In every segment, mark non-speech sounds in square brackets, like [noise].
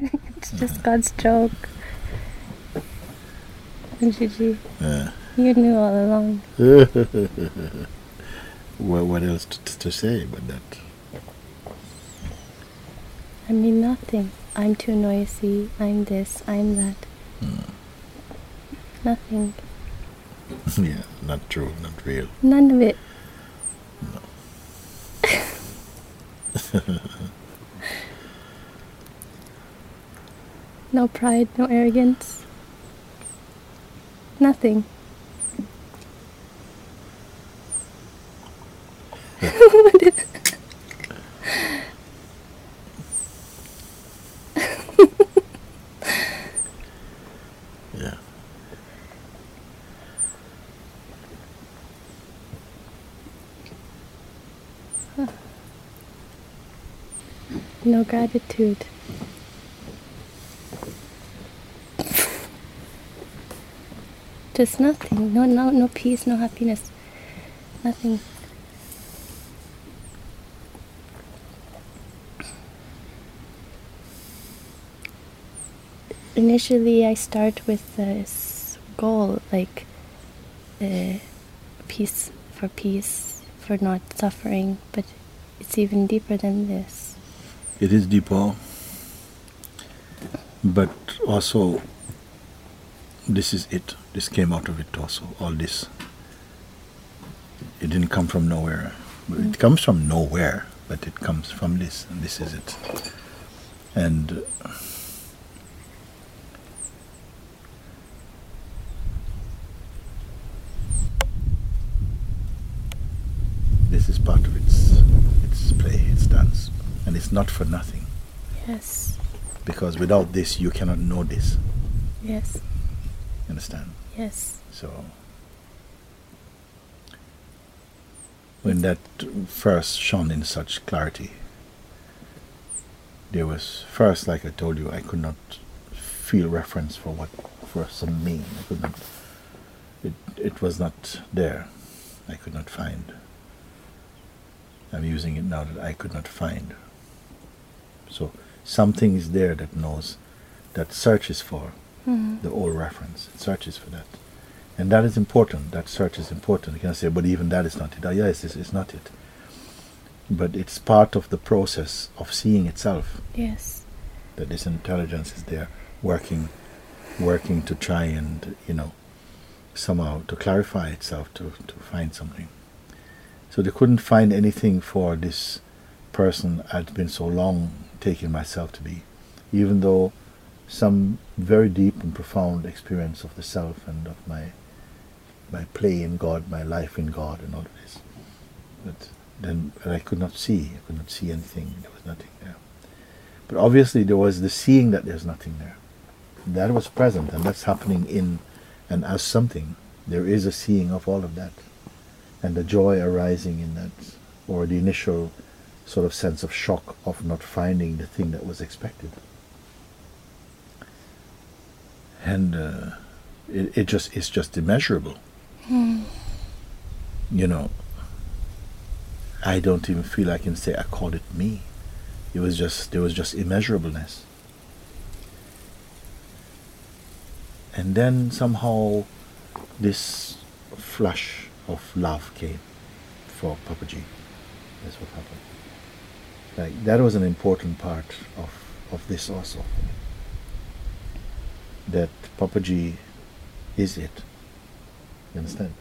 [laughs] just God's joke. Gigi, Yeah. you knew all along. [laughs] well, what else to, to say but that? I mean, nothing. I'm too noisy. I'm this. I'm that. Hmm. Nothing. [laughs] yeah, not true, not real. None of it. no pride, no arrogance. Nothing. Yeah. [laughs] No gratitude. Just nothing. No, no, no peace, no happiness. Nothing. Initially, I start with this goal, like uh, peace for peace, for not suffering, but it's even deeper than this. It is deeper, but also this is it. This came out of it also. All this. It didn't come from nowhere. It comes from nowhere, but it comes from this, and this is it. And uh, this is part of its its play, its dance, and it's not for nothing. Yes, Because without this, you cannot know this. yes, You understand? yes. So when that first shone in such clarity, there was first, like I told you, I could not feel reference for what for some mean. I could not. It it was not there. I could not find. I'm using it now that I could not find. So something is there that knows, that searches for Mhm. the old reference. It searches for that. And that is important. That search is important. You can say, but even that is not it. Ah, yes, this is not it. But it's part of the process of seeing itself Yes, that this intelligence is there working working to try and, you know, somehow to clarify itself, to, to find something. So they couldn't find anything for this person I'd been so long taking myself to be, even though some very deep and profound experience of the self and of my my play in God, my life in God and all of this. But then but I could not see. I could not see anything. There was nothing there. But obviously there was the seeing that there's nothing there. That was present and that's happening in and as something. There is a seeing of all of that. And the joy arising in that or the initial sort of sense of shock of not finding the thing that was expected. And uh, it, it just it's just immeasurable. You know, I don't even feel I can say I called it me. It was just there was just immeasurableness. And then somehow this flash of love came for Papaji. That's what happened. Like that was an important part of, of this also. That Papa is it. You understand?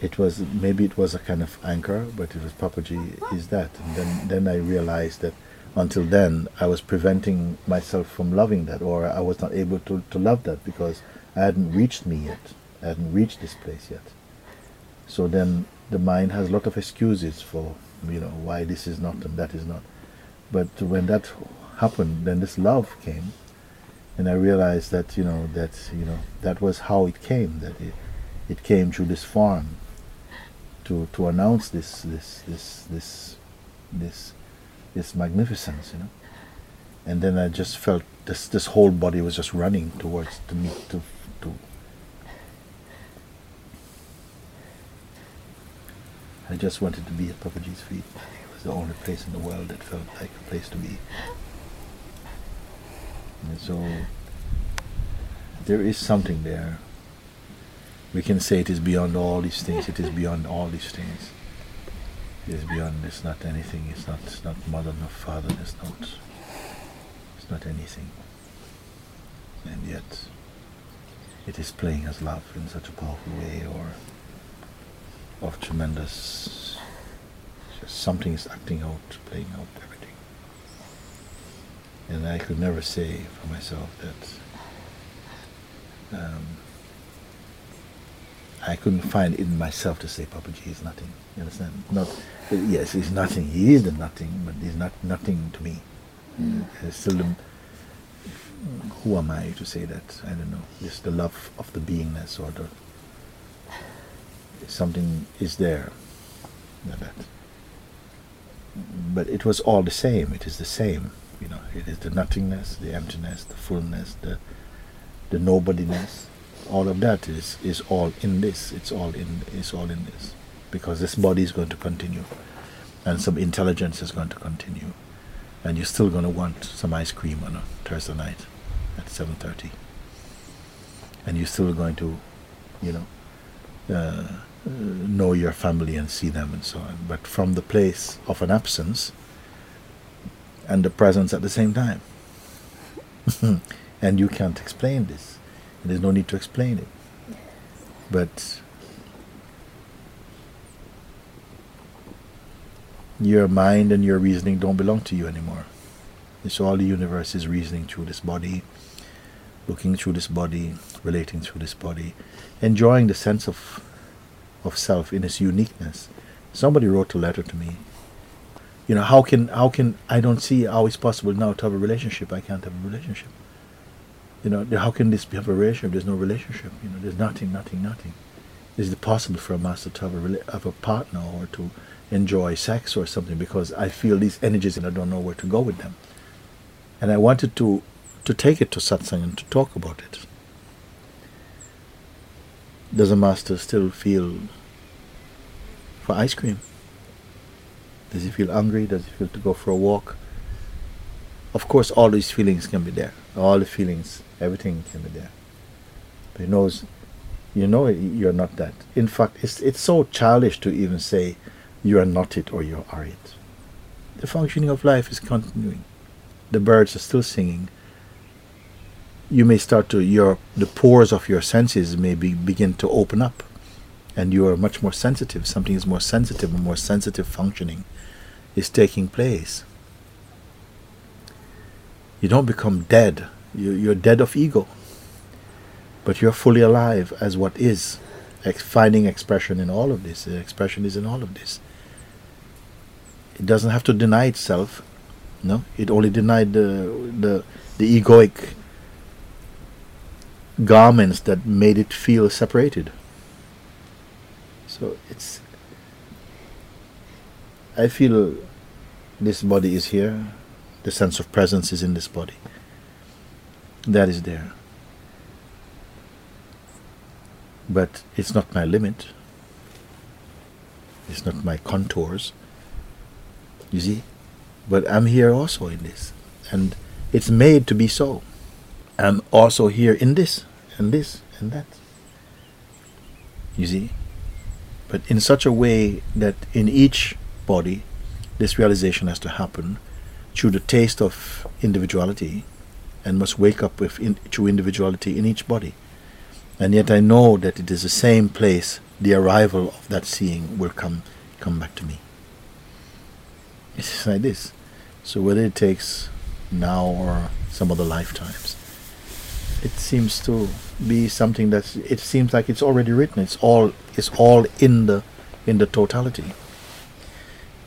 It was maybe it was a kind of anchor, but it was Papa is that. And then then I realized that until then I was preventing myself from loving that or I was not able to, to love that because I hadn't reached me yet. I hadn't reached this place yet. So then the mind has a lot of excuses for you know why this is not and that is not. But when that happened, then this love came, and I realized that you know that you know that was how it came. That it, it came through this form. To to announce this this this this this this magnificence, you know. And then I just felt this this whole body was just running towards to me to to I just wanted to be at Papaji's feet. It was the only place in the world that felt like a place to be. And so there is something there. We can say it is beyond all these things. It is beyond all these things. It is beyond. It's not anything. It's not. It's not mother nor father. It's not. It's not anything. And yet, it is playing as love in such a powerful way, or of tremendous. Just something is acting out, playing out everything. And I could never say for myself that. Um, I couldn't find it in myself to say Papaji is nothing. You understand? Not yes, he's nothing. He is the nothing, but he's not nothing to me. Mm. still the, who am I to say that? I don't know. Just the love of the beingness or the something is there. That. But it was all the same. It is the same. You know, it is the nothingness, the emptiness, the fullness, the the nobodiness. All of that is is all in this. It's all in it's all in this. Because this body is going to continue. And some intelligence is going to continue. And you're still going to want some ice cream on a thursday night at 7.30 and you're still going to you know uh, know your family and see them and so on. But from the place of an absence and the presence at the same time [laughs] and you can't explain this there's no need to explain it. But your mind and your reasoning don't belong to you anymore. It's all the universe is reasoning through this body, looking through this body, relating through this body, enjoying the sense of of self in its uniqueness. Somebody wrote a letter to me. You know, how can how can I don't see how it's possible now to have a relationship. I can't have a relationship. You know, how can this be a relationship? There's no relationship. You know, there's nothing, nothing, nothing. Is it possible for a master to have a, have a partner or to enjoy sex or something? Because I feel these energies and I don't know where to go with them. And I wanted to, to take it to satsang and to talk about it. Does a master still feel for ice cream? Does he feel hungry? Does he feel to go for a walk? Of course, all these feelings can be there. All the feelings Everything can be there. But he knows, you know, you're not that. In fact, it's it's so childish to even say you are not it or you are it. The functioning of life is continuing. The birds are still singing. You may start to your the pores of your senses may be, begin to open up, and you are much more sensitive. Something is more sensitive, and more sensitive functioning is taking place. You don't become dead you, you're dead of ego. But you're fully alive as what is, finding expression in all of this. Expression is in all of this. It doesn't have to deny itself. No, it only denied the the the egoic garments that made it feel separated. So it's. I feel this body is here, the sense of presence is in this body that is there. But it's not my limit. It's not my contours. You see? But I'm here also in this. And it's made to be so. I'm also here in this, and this, and that. You see? But in such a way that in each body, this realization has to happen through the taste of individuality and must wake up with in, true individuality in each body. And yet I know that it is the same place the arrival of that seeing will come come back to me. It's like this. So whether it takes now or some other lifetimes, it seems to be something that it seems like it's already written. It's all it's all in the in the totality.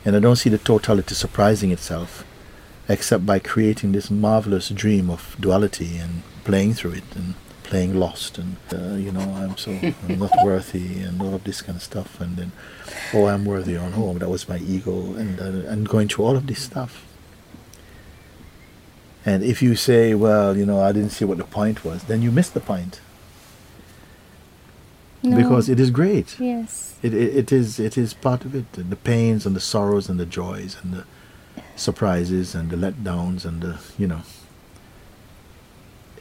And I don't see the totality surprising itself except by creating this marvelous dream of duality and playing through it and playing lost and uh, you know I'm so [laughs] I'm not worthy and all of this kind of stuff and then oh I'm worthy or no that was my ego and uh, and going through all of this stuff and if you say well you know I didn't see what the point was then you missed the point no. because it is great yes it, it, it is it is part of it the pains and the sorrows and the joys and the surprises and the letdowns and the you know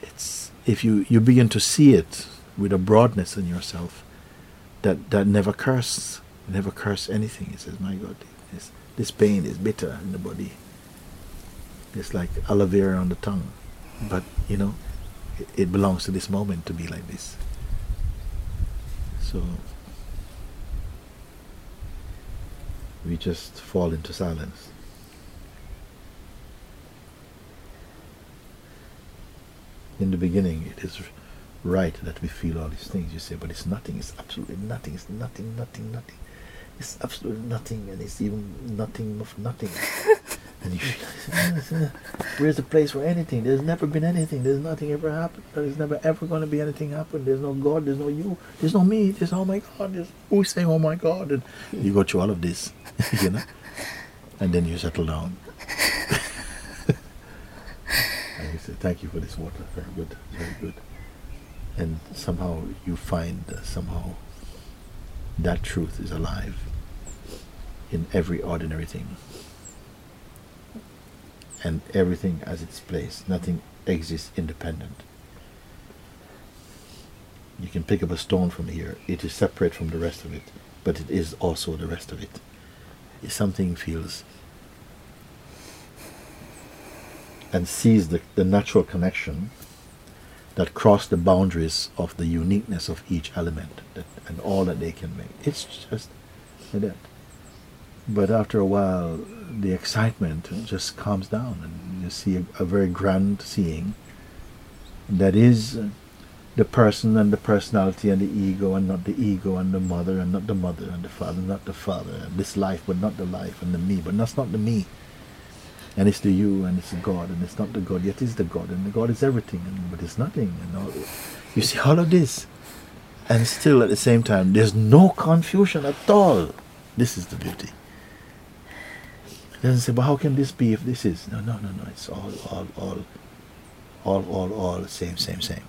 It's if you, you begin to see it with a broadness in yourself that, that never curse, never curse anything. He says, My God, this, this pain is bitter in the body. It's like aloe vera on the tongue. But, you know, it, it belongs to this moment to be like this. So we just fall into silence. In the beginning, it is right that we feel all these things. You say, but it's nothing. It's absolutely nothing. It's nothing, nothing, nothing. It's absolutely nothing, and it's even nothing of nothing. [laughs] and you feel, [laughs] where's the place for anything? There's never been anything. There's nothing ever happened. There's never ever going to be anything happen. There's no God. There's no you. There's no me. There's oh my God. There's who's saying oh my God? And you go through all of this, you know, and then you settle down. [laughs] and you say, thank you for this water. Very good. Very good and somehow you find somehow that truth is alive in every ordinary thing and everything has its place nothing exists independent you can pick up a stone from here it is separate from the rest of it but it is also the rest of it if something feels and sees the, the natural connection that cross the boundaries of the uniqueness of each element that, and all that they can make. It's just that. But after a while, the excitement just calms down, and you see a, a very grand seeing that is the person and the personality and the ego, and not the ego and the mother, and not the mother and the father, and not the father, and this life, but not the life, and the me, but that's not the me. And it's the you and it's the God and it's not the God yet it's the God and the God is everything and but it's nothing. And all you see all of this and still at the same time there's no confusion at all. This is the beauty doesn't say but how can this be if this is? No no no no. It's all all all all all all same same same.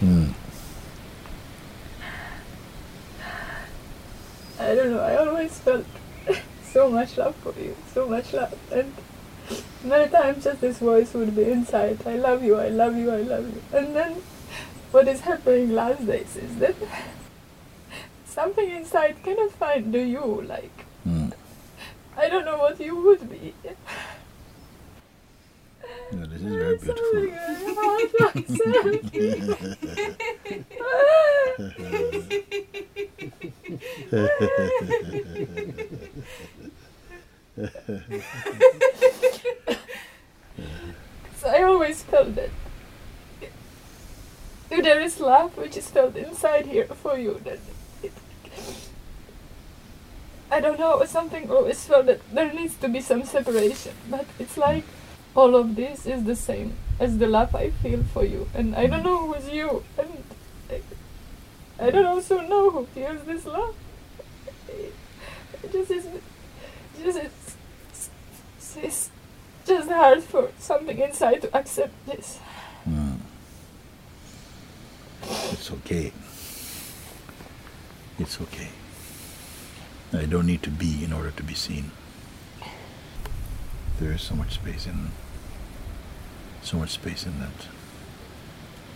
Mm. I don't know, I always felt [laughs] so much love for you, so much love. And many times just this voice would be inside, I love you, I love you, I love you. And then what is happening last days is that [laughs] something inside cannot find the you, like, mm. I don't know what you would be. Yeah, this is [laughs] very beautiful. [laughs] so I always felt that if there is is felt inside here for you, that it, I don't know, something always felt that there needs to be some separation, but it's like all of this is the same as the love I feel for you. And I don't know who's you. And I, I don't also know who feels this love. It just is, just it's, it's just hard for something inside to accept this. Mm. It's okay. It's okay. I don't need to be in order to be seen. There is so much space in so much space in that.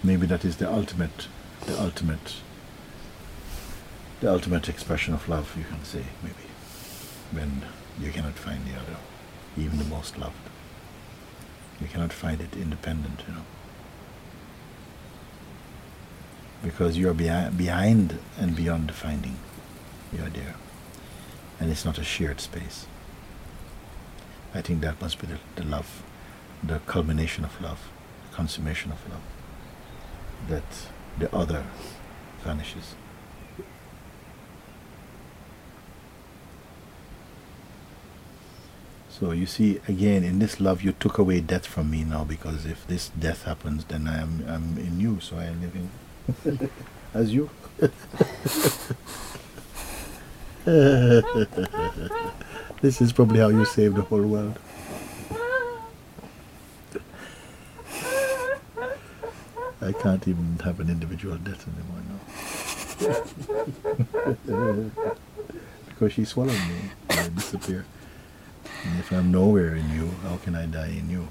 Maybe that is the ultimate, the ultimate, the ultimate expression of love, you can say, maybe, when you cannot find the other, even the most loved. You cannot find it independent, you know. Because you are behind, behind and beyond the finding. You are there. And it's not a shared space. I think that must be the, the love the culmination of love, the consummation of love, that the other vanishes. So you see, again, in this love, you took away death from me now because if this death happens, then I am I'm in you, so I live in as you. [laughs] this is probably how you save the whole world. I can't even have an individual death anymore now. [laughs] because she swallowed me. And I disappear. And if I'm nowhere in you, how can I die in you?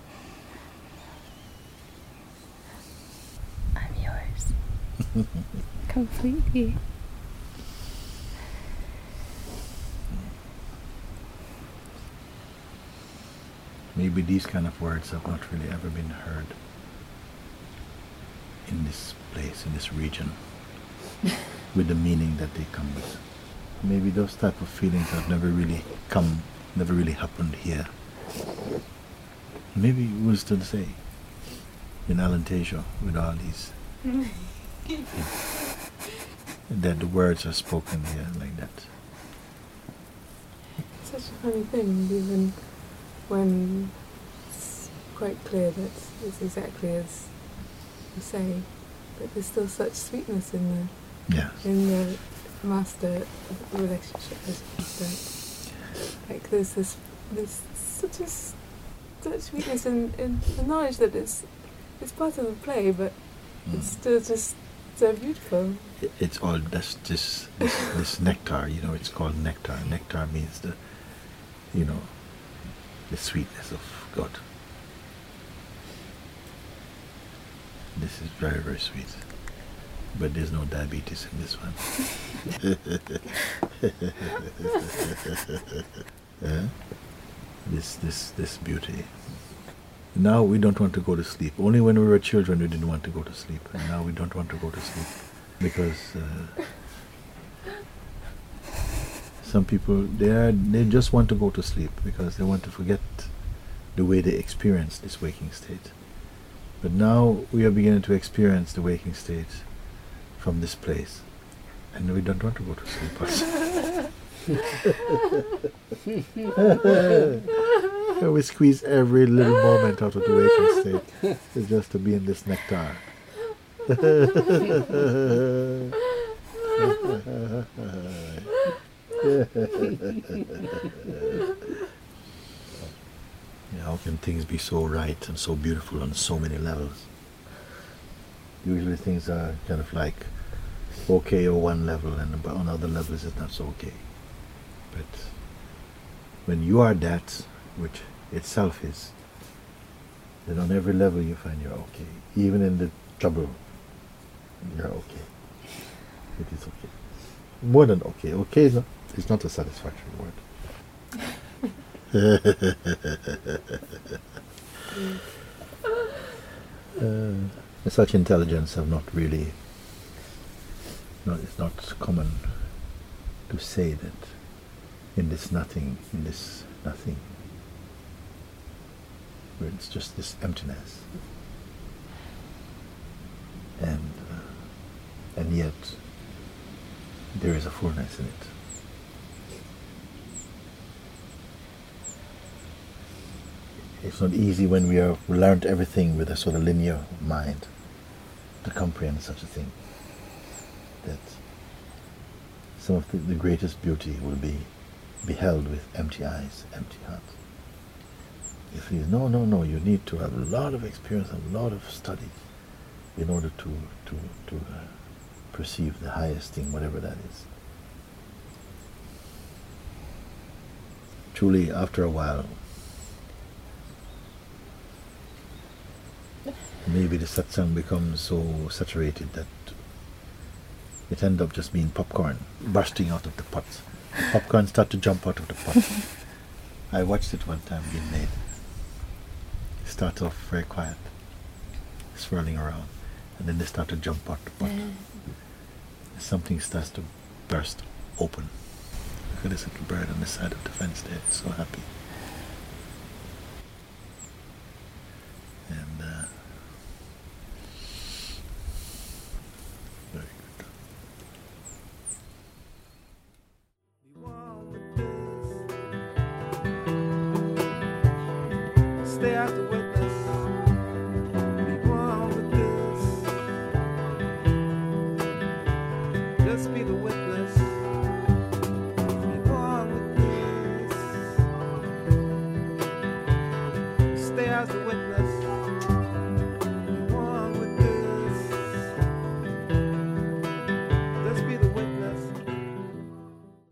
I'm yours. Completely. Maybe these kind of words have not really ever been heard in this place, in this region, [laughs] with the meaning that they come with. Maybe those type of feelings have never really come, never really happened here. Maybe who's to say in Alentejo with all these [laughs] [laughs] that the words are spoken here like that. It's Such a funny thing, even when it's quite clear that it's exactly as you say, but there's still such sweetness in the Yes. in the master relationship as like there's this there's such a such sweetness in, in the knowledge that it's it's part of the play but it's Mm. still just so beautiful. It's all this this this, nectar, you know, it's called nectar. Nectar means the you know the sweetness of God. This is very, very sweet. But there's no diabetes in this one. [laughs] This this this beauty. Now we don't want to go to sleep. Only when we were children we didn't want to go to sleep. And now we don't want to go to sleep. Because uh, some people they are they just want to go to sleep because they want to forget the way they experience this waking state. But now we are beginning to experience the waking state from this place. And we don't want to go to sleep. [laughs] we squeeze every little moment out of the waking state it's just to be in this nectar. Yeah, how can things be so right and so beautiful on so many levels? Usually things are kind of like okay on one level and on other levels it's not so okay. But when you are that, which itself is, that on every level you find you're okay. Even in the trouble, you're okay. It is okay. More than okay. Okay is not, is not a satisfactory word. [laughs] uh, such intelligence have not really not, it's not common to say that in this nothing, in this nothing, it's just this emptiness, and uh, and yet there is a fullness in it. It's not easy when we have learned everything with a sort of linear mind to comprehend such a thing. That some of the, the greatest beauty will be beheld with empty eyes, empty heart. You feel, no, no, no, you need to have a lot of experience, and a lot of study in order to, to, to uh, perceive the highest thing, whatever that is. Truly, after a while, maybe the satsang becomes so saturated that it ends up just being popcorn bursting out of the pot. Popcorn start to jump out of the pot. [laughs] I watched it one time being made. It starts off very quiet, swirling around, and then they start to jump out the pot. Something starts to burst open. Look at this little bird on the side of the fence there, it's so happy.